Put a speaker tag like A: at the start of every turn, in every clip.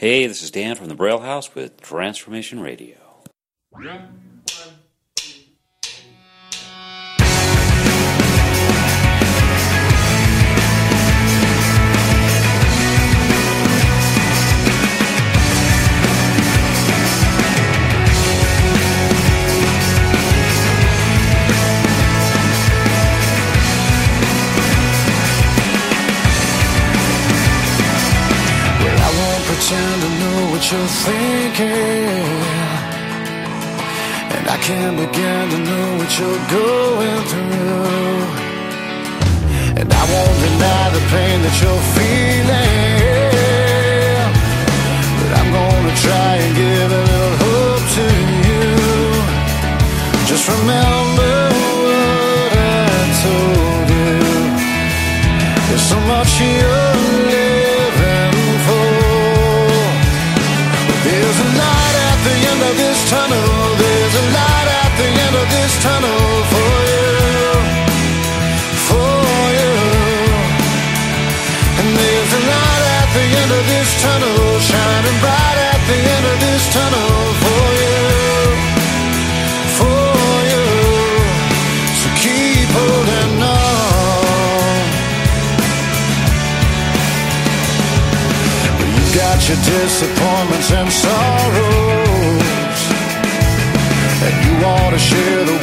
A: Hey, this is Dan from the Braille House with Transformation Radio.
B: Well, what you're thinking. And I can't begin to know what you're going through. And I won't deny the pain that you're feeling. But I'm gonna try and give a little hope to you. Just remember what I told you. There's so much you're disappointments and sorrows. And you want to share the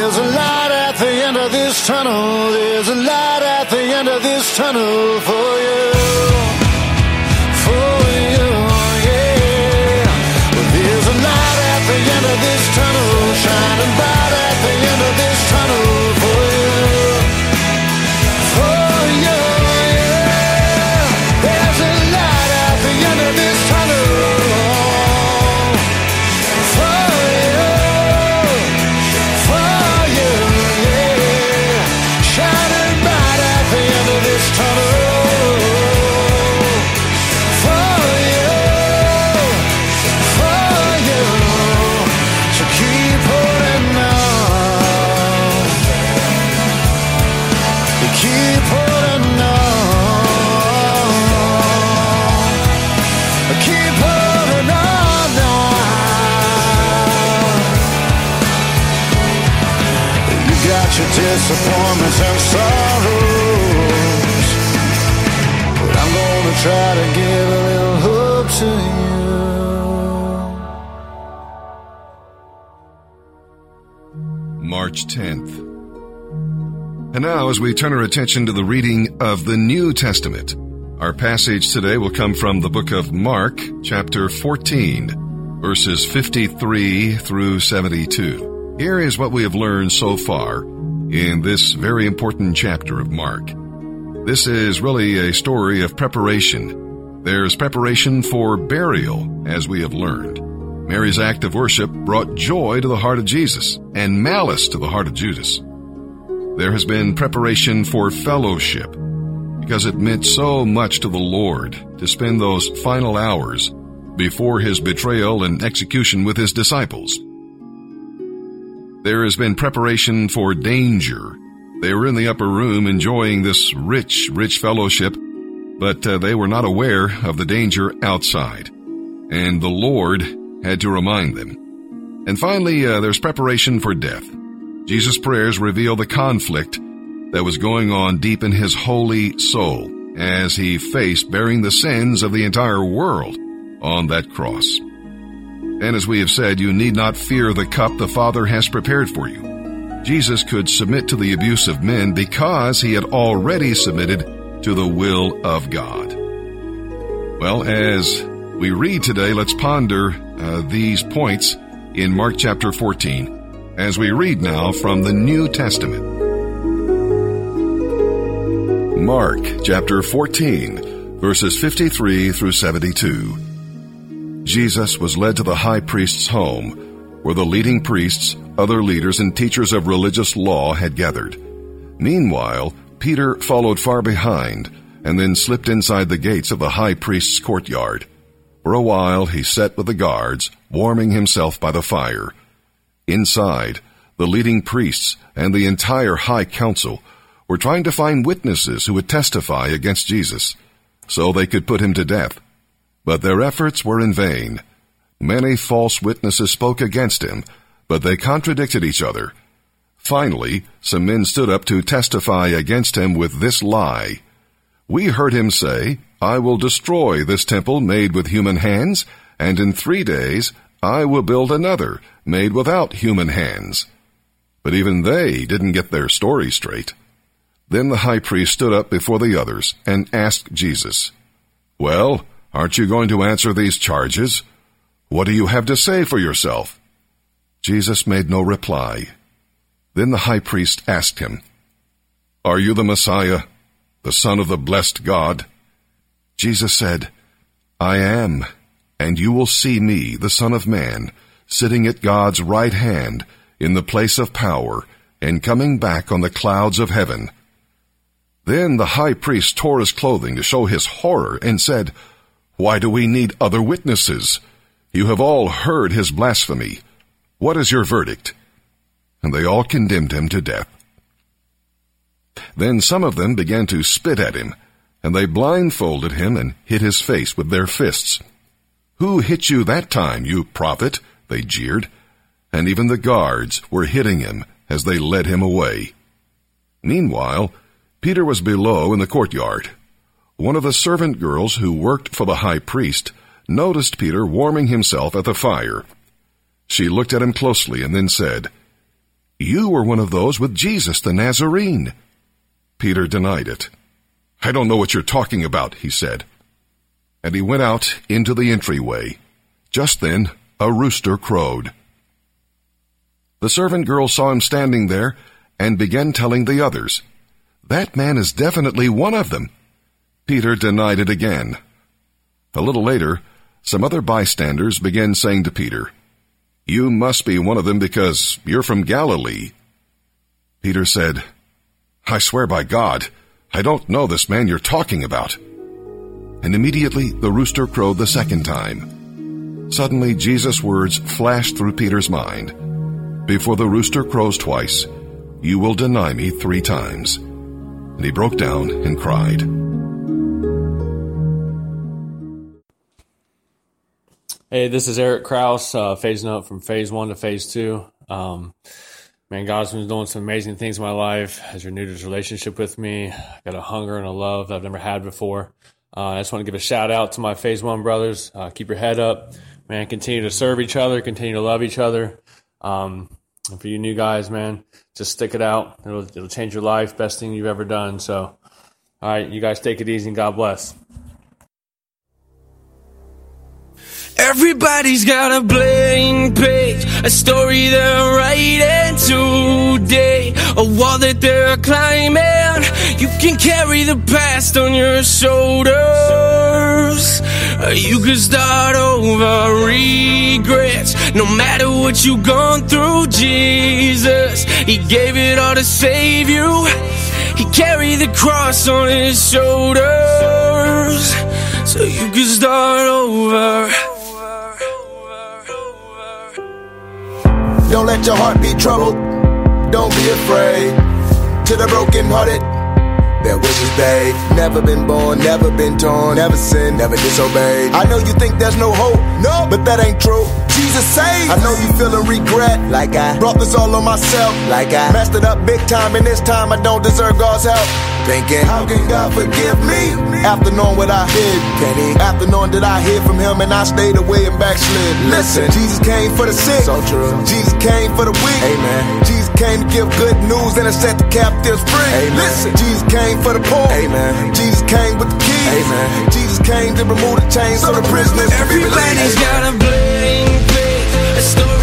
B: There's a light at the end of this tunnel. There's a light at the end of this tunnel for you. Your disappointments and sorrows. But I'm gonna try to give a little hope to you.
C: March 10th. And now, as we turn our attention to the reading of the New Testament, our passage today will come from the book of Mark, chapter 14, verses 53 through 72. Here is what we have learned so far in this very important chapter of Mark. This is really a story of preparation. There's preparation for burial, as we have learned. Mary's act of worship brought joy to the heart of Jesus and malice to the heart of Judas. There has been preparation for fellowship because it meant so much to the Lord to spend those final hours before his betrayal and execution with his disciples. There has been preparation for danger. They were in the upper room enjoying this rich, rich fellowship, but uh, they were not aware of the danger outside. And the Lord had to remind them. And finally, uh, there's preparation for death. Jesus' prayers reveal the conflict that was going on deep in his holy soul as he faced bearing the sins of the entire world on that cross. And as we have said, you need not fear the cup the Father has prepared for you. Jesus could submit to the abuse of men because he had already submitted to the will of God. Well, as we read today, let's ponder uh, these points in Mark chapter 14 as we read now from the New Testament. Mark chapter 14, verses 53 through 72. Jesus was led to the high priest's home, where the leading priests, other leaders, and teachers of religious law had gathered. Meanwhile, Peter followed far behind and then slipped inside the gates of the high priest's courtyard. For a while he sat with the guards, warming himself by the fire. Inside, the leading priests and the entire high council were trying to find witnesses who would testify against Jesus, so they could put him to death. But their efforts were in vain. Many false witnesses spoke against him, but they contradicted each other. Finally, some men stood up to testify against him with this lie. We heard him say, I will destroy this temple made with human hands, and in three days I will build another made without human hands. But even they didn't get their story straight. Then the high priest stood up before the others and asked Jesus, Well, Aren't you going to answer these charges? What do you have to say for yourself? Jesus made no reply. Then the high priest asked him, Are you the Messiah, the Son of the blessed God? Jesus said, I am, and you will see me, the Son of Man, sitting at God's right hand in the place of power and coming back on the clouds of heaven. Then the high priest tore his clothing to show his horror and said, why do we need other witnesses? You have all heard his blasphemy. What is your verdict? And they all condemned him to death. Then some of them began to spit at him, and they blindfolded him and hit his face with their fists. Who hit you that time, you prophet? They jeered. And even the guards were hitting him as they led him away. Meanwhile, Peter was below in the courtyard one of the servant girls who worked for the high priest noticed Peter warming himself at the fire. She looked at him closely and then said, You were one of those with Jesus the Nazarene. Peter denied it. I don't know what you're talking about, he said. And he went out into the entryway. Just then, a rooster crowed. The servant girl saw him standing there and began telling the others, That man is definitely one of them. Peter denied it again. A little later, some other bystanders began saying to Peter, You must be one of them because you're from Galilee. Peter said, I swear by God, I don't know this man you're talking about. And immediately the rooster crowed the second time. Suddenly Jesus' words flashed through Peter's mind. Before the rooster crows twice, you will deny me three times. And he broke down and cried.
D: Hey, this is Eric Kraus, uh, phasing up from phase one to phase two. Um, man, God's been doing some amazing things in my life. As renewed his relationship with me, I got a hunger and a love that I've never had before. Uh, I just want to give a shout out to my phase one brothers. Uh, keep your head up, man. Continue to serve each other, continue to love each other. Um, and for you new guys, man, just stick it out. It'll, it'll change your life. Best thing you've ever done. So, all right, you guys take it easy and God bless.
E: Everybody's got a blank page, a story they're writing today, a wall that they're climbing. You can carry the past on your shoulders. You can start over regrets. No matter what you've gone through, Jesus, He gave it all to save you. He carried the cross on his shoulders so you can start over.
F: Don't let your heart be troubled. Don't be afraid. To the brokenhearted, their wishes they never been born, never been torn, never sinned, never disobeyed. I know you think there's no hope, no, but that ain't true. Jesus saved. I know you feeling regret, like I brought this all on myself, like I messed it up big time, and this time I don't deserve God's help. Thinking, how can God forgive me after knowing what I did? Can He? After knowing that I hid from Him and I stayed away and backslid. Listen, Jesus came for the sick, so true. Jesus came for the weak, amen. Jesus came to give good news and to set the captives free. Amen. Listen, Jesus came for the poor, amen. Jesus came with the keys, amen. Jesus came to remove the chains so the prisoners can be released.
E: Everybody's got a blank a story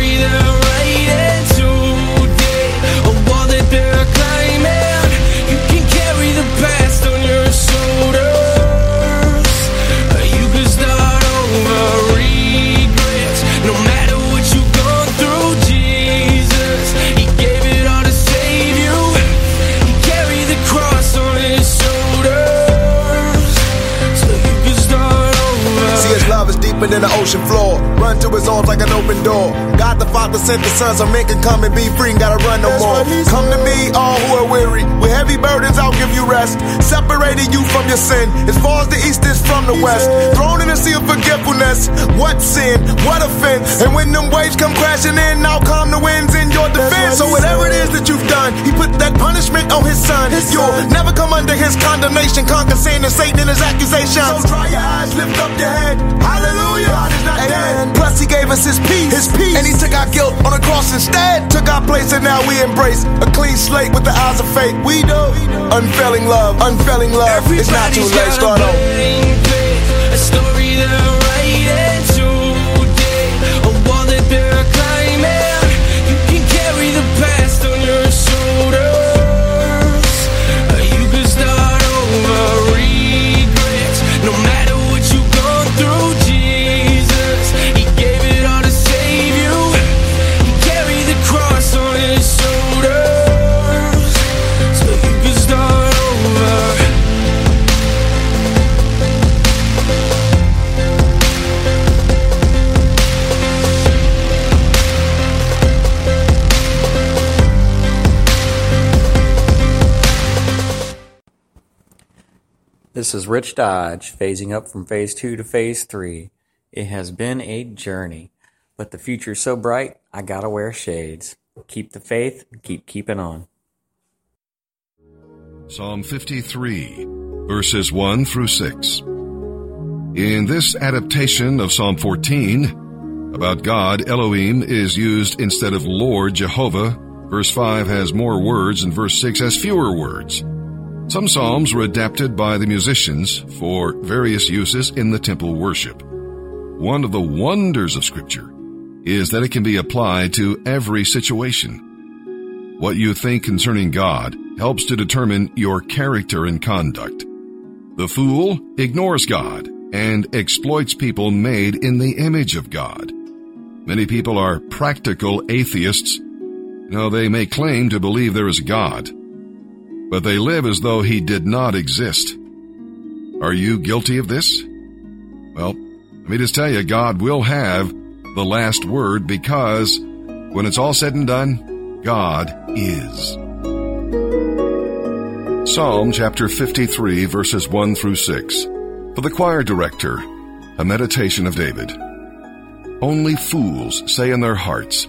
F: sent the Son so men can come and be free and gotta run no more. Come to me, all who are weary. With heavy burdens, I'll give you rest. Separating you from your sin. As far as the east is from the west. Thrown in the sea of forgetfulness. What sin? What offense? And when them waves come crashing in, I'll calm the winds in your defense. So whatever it is that you've done, he put that punishment on his son. You'll never come under his condemnation. Conquer sin and Satan and his accusations. So dry your eyes, lift up your head. Hallelujah. God is not dead. Plus, he gave us his peace. His peace. And he took our guilt on the cross instead. Took our place, and now we embrace a clean slate with the eyes of faith. We know unfailing love, unfailing love. It's not too late. Start over.
E: a story they're
G: This is Rich Dodge, phasing up from phase two to phase three. It has been a journey, but the future's so bright, I gotta wear shades. Keep the faith, keep keeping on.
C: Psalm 53, verses 1 through 6. In this adaptation of Psalm 14, about God, Elohim is used instead of Lord Jehovah. Verse 5 has more words and verse 6 has fewer words. Some psalms were adapted by the musicians for various uses in the temple worship. One of the wonders of Scripture is that it can be applied to every situation. What you think concerning God helps to determine your character and conduct. The fool ignores God and exploits people made in the image of God. Many people are practical atheists. Now, they may claim to believe there is a God, but they live as though he did not exist. Are you guilty of this? Well, let me just tell you, God will have the last word because when it's all said and done, God is. Psalm chapter 53 verses 1 through 6. For the choir director, a meditation of David. Only fools say in their hearts,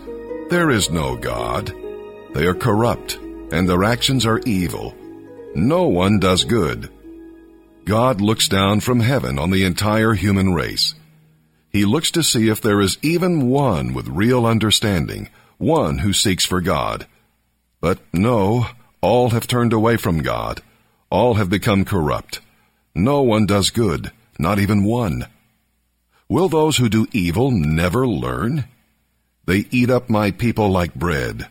C: There is no God. They are corrupt, and their actions are evil. No one does good. God looks down from heaven on the entire human race. He looks to see if there is even one with real understanding, one who seeks for God. But no, all have turned away from God. All have become corrupt. No one does good, not even one. Will those who do evil never learn? They eat up my people like bread.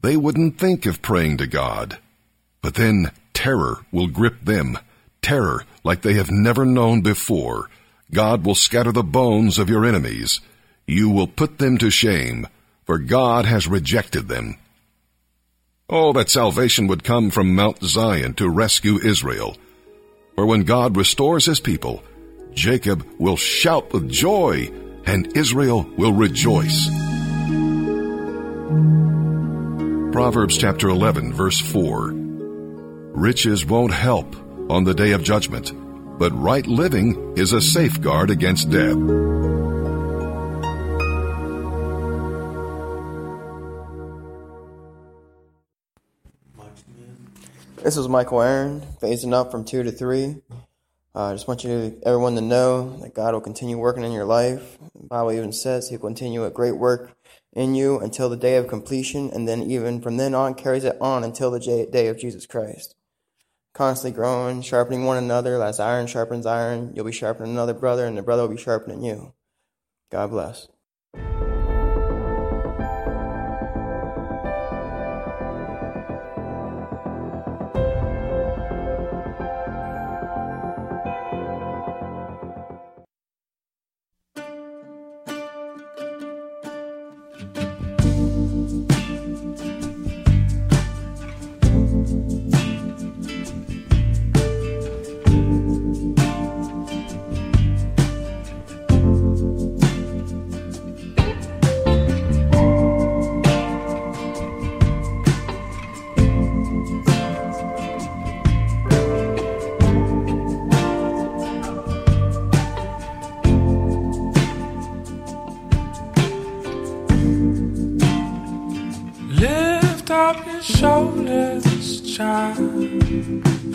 C: They wouldn't think of praying to God. But then terror will grip them, terror like they have never known before. God will scatter the bones of your enemies. You will put them to shame, for God has rejected them. Oh, that salvation would come from Mount Zion to rescue Israel. For when God restores his people, Jacob will shout with joy and Israel will rejoice. Proverbs chapter 11 verse 4. Riches won't help on the day of judgment, but right living is a safeguard against death.
H: This is Michael Aaron, phasing up from two to three. I uh, just want you, everyone, to know that God will continue working in your life. The Bible even says He'll continue a great work in you until the day of completion, and then even from then on carries it on until the day of Jesus Christ. Constantly growing, sharpening one another, as iron sharpens iron. You'll be sharpening another brother, and the brother will be sharpening you. God bless.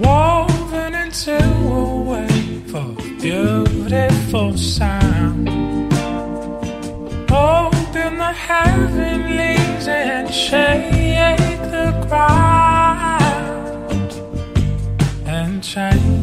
E: woven into a wave of beautiful sound. Open
I: the heavenlies and shake the ground and change.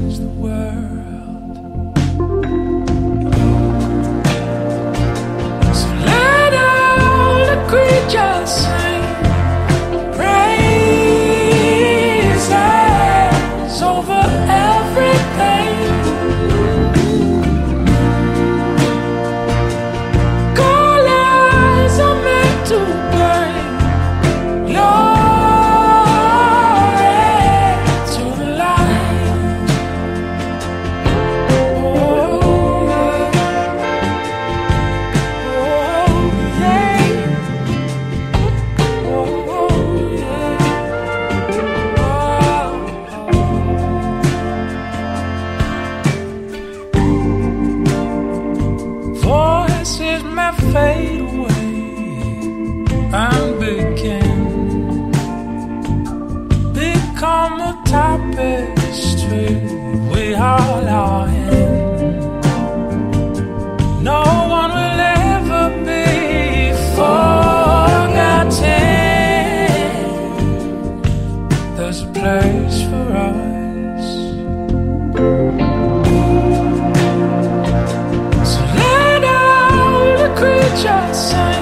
I: Our song.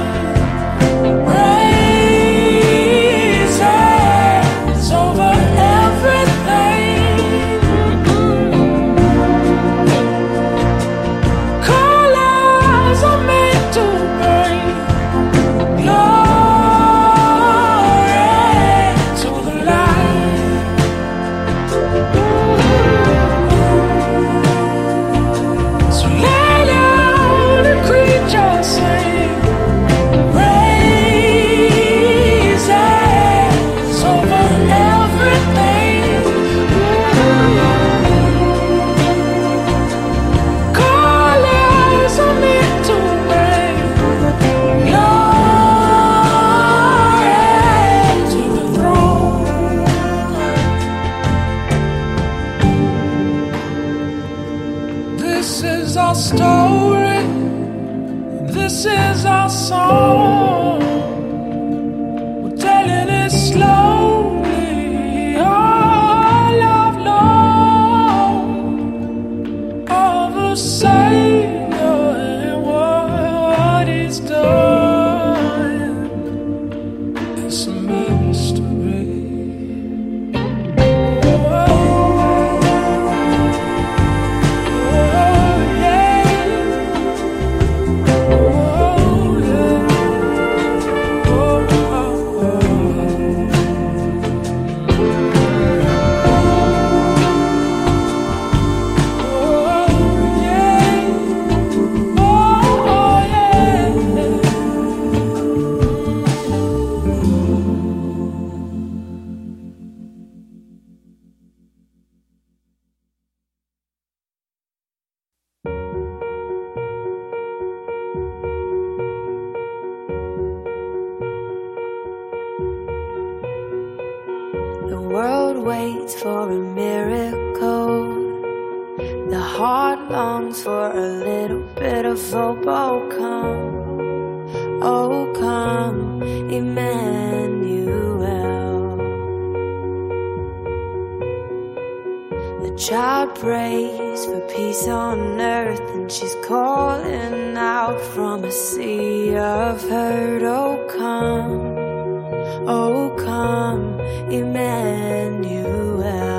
I: little bit of hope. Oh, come, oh, come, Emmanuel. The child prays for peace on earth, and she's calling out from a sea of hurt. Oh, come, oh, come, Emmanuel.